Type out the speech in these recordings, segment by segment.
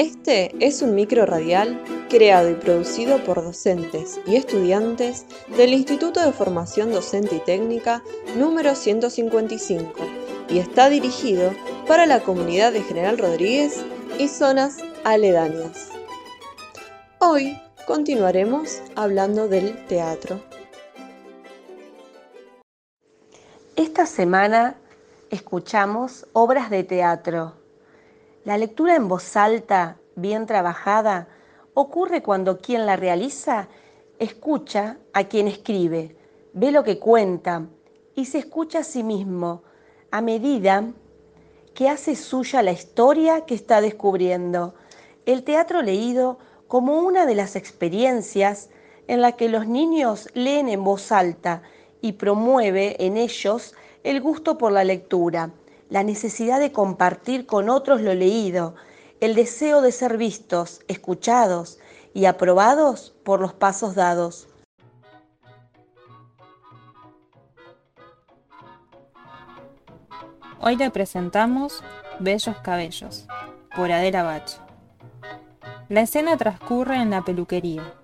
Este es un micro radial creado y producido por docentes y estudiantes del Instituto de Formación Docente y Técnica número 155 y está dirigido para la comunidad de General Rodríguez y zonas aledañas. Hoy continuaremos hablando del teatro. Esta semana escuchamos obras de teatro. La lectura en voz alta, bien trabajada, ocurre cuando quien la realiza escucha a quien escribe, ve lo que cuenta y se escucha a sí mismo a medida que hace suya la historia que está descubriendo. El teatro leído como una de las experiencias en la que los niños leen en voz alta y promueve en ellos el gusto por la lectura, la necesidad de compartir con otros lo leído, el deseo de ser vistos, escuchados y aprobados por los pasos dados. Hoy le presentamos Bellos Cabellos, por Adela Bach. La escena transcurre en la peluquería.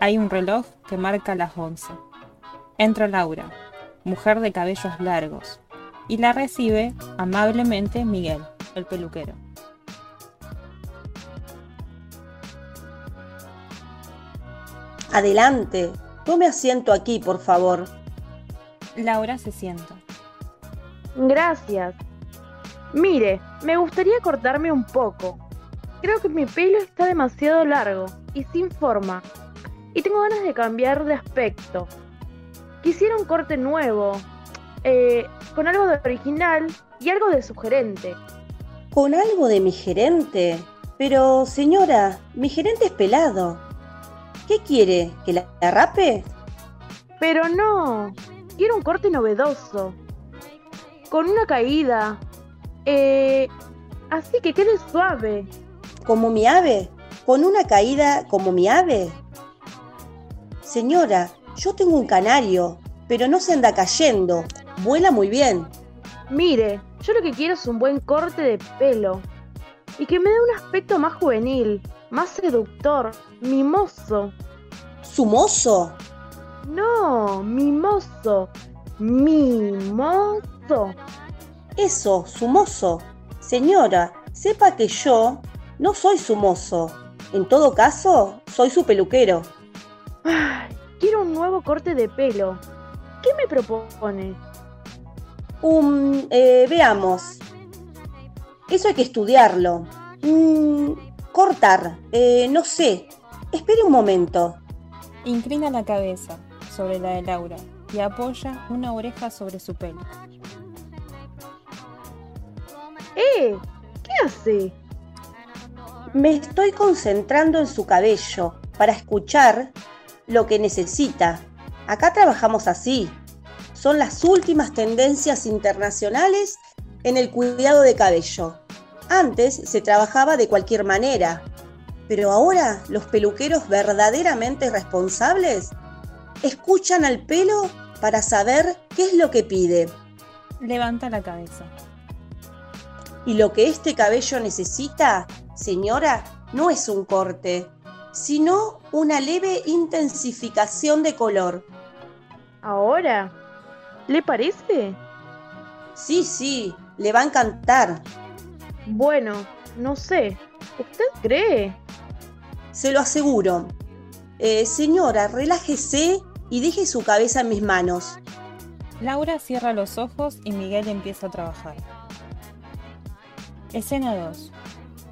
Hay un reloj que marca las 11. Entra Laura, mujer de cabellos largos, y la recibe amablemente Miguel, el peluquero. Adelante, tome asiento aquí, por favor. Laura se sienta. Gracias. Mire, me gustaría cortarme un poco. Creo que mi pelo está demasiado largo y sin forma. Y tengo ganas de cambiar de aspecto. Quisiera un corte nuevo, eh, con algo de original y algo de sugerente. ¿Con algo de mi gerente? Pero, señora, mi gerente es pelado. ¿Qué quiere? ¿Que la rape? Pero no, quiero un corte novedoso. Con una caída. Eh, así que quede suave. ¿Como mi ave? ¿Con una caída como mi ave? Señora, yo tengo un canario, pero no se anda cayendo. Vuela muy bien. Mire, yo lo que quiero es un buen corte de pelo. Y que me dé un aspecto más juvenil, más seductor, mimoso. ¿Sumoso? No, mimoso. Mimoso. Eso, sumoso. Señora, sepa que yo no soy sumoso. En todo caso, soy su peluquero. Ay, quiero un nuevo corte de pelo. ¿Qué me propone? Um, eh, veamos. Eso hay que estudiarlo. Mm, cortar. Eh, no sé. Espere un momento. Inclina la cabeza sobre la de Laura y apoya una oreja sobre su pelo. ¡Eh! ¿Qué hace? Me estoy concentrando en su cabello para escuchar lo que necesita. Acá trabajamos así son las últimas tendencias internacionales en el cuidado de cabello. Antes se trabajaba de cualquier manera, pero ahora los peluqueros verdaderamente responsables escuchan al pelo para saber qué es lo que pide. Levanta la cabeza. Y lo que este cabello necesita, señora, no es un corte, sino una leve intensificación de color. ¿Ahora? ¿Le parece? Sí, sí, le va a encantar. Bueno, no sé. ¿Usted cree? Se lo aseguro. Eh, señora, relájese y deje su cabeza en mis manos. Laura cierra los ojos y Miguel empieza a trabajar. Escena 2.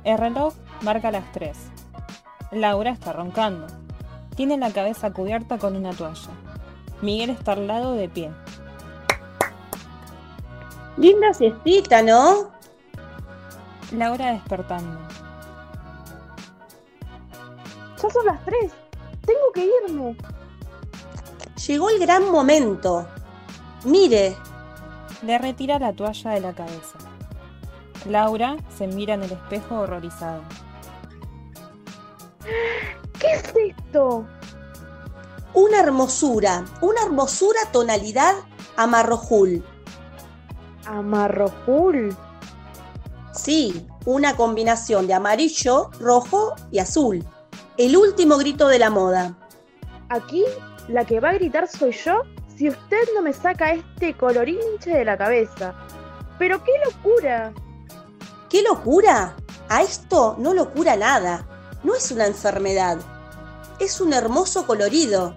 El reloj marca las 3. Laura está roncando. Tiene la cabeza cubierta con una toalla. Miguel está al lado de pie. Linda siestita, ¿no? Laura despertando. Ya son las tres. Tengo que irme. Llegó el gran momento. Mire. Le retira la toalla de la cabeza. Laura se mira en el espejo horrorizada. ¿Qué es esto? Una hermosura, una hermosura tonalidad amarrojul. ¿Amarrojul? Sí, una combinación de amarillo, rojo y azul. El último grito de la moda. Aquí la que va a gritar soy yo si usted no me saca este colorinche de la cabeza. Pero qué locura. ¿Qué locura? A esto no lo cura nada. No es una enfermedad. Es un hermoso colorido.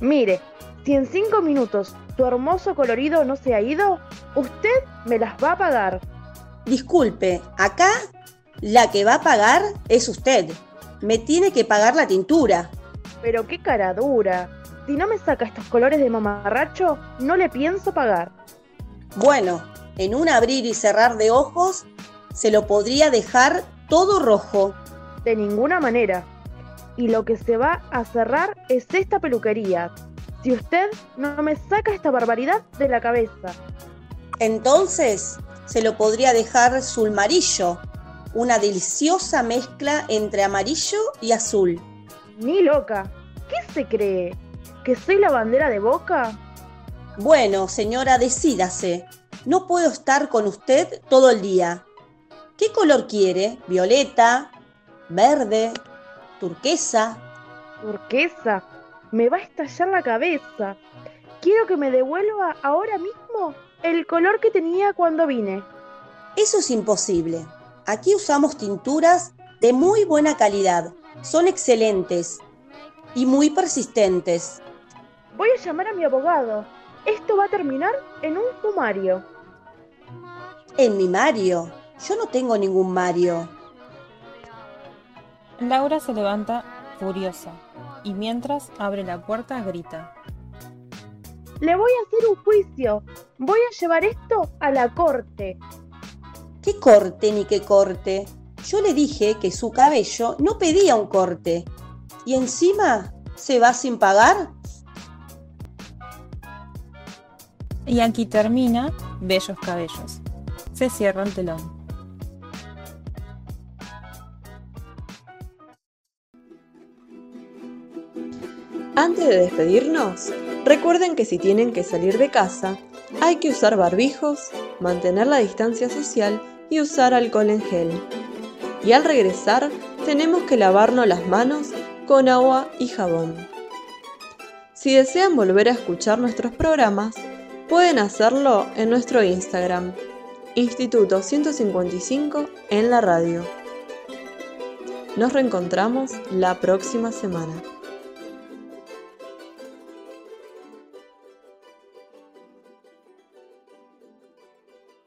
Mire, si en cinco minutos tu hermoso colorido no se ha ido, usted me las va a pagar. Disculpe, acá la que va a pagar es usted. Me tiene que pagar la tintura. Pero qué cara dura. Si no me saca estos colores de mamarracho, no le pienso pagar. Bueno, en un abrir y cerrar de ojos, se lo podría dejar todo rojo. De ninguna manera. Y lo que se va a cerrar es esta peluquería. Si usted no me saca esta barbaridad de la cabeza. Entonces, se lo podría dejar sulmarillo, una deliciosa mezcla entre amarillo y azul. Ni loca. ¿Qué se cree? ¿Que soy la bandera de boca? Bueno, señora, decídase. No puedo estar con usted todo el día. ¿Qué color quiere? ¿Violeta? ¿Verde? ¿Turquesa? ¿Turquesa? Me va a estallar la cabeza. Quiero que me devuelva ahora mismo el color que tenía cuando vine. Eso es imposible. Aquí usamos tinturas de muy buena calidad. Son excelentes y muy persistentes. Voy a llamar a mi abogado. Esto va a terminar en un sumario. ¿En mi Mario? Yo no tengo ningún Mario. Laura se levanta furiosa y mientras abre la puerta grita. Le voy a hacer un juicio. Voy a llevar esto a la corte. ¿Qué corte ni qué corte? Yo le dije que su cabello no pedía un corte. ¿Y encima se va sin pagar? Y aquí termina Bellos Cabellos. Se cierra el telón. Antes de despedirnos, recuerden que si tienen que salir de casa, hay que usar barbijos, mantener la distancia social y usar alcohol en gel. Y al regresar, tenemos que lavarnos las manos con agua y jabón. Si desean volver a escuchar nuestros programas, pueden hacerlo en nuestro Instagram, Instituto 155 en la radio. Nos reencontramos la próxima semana.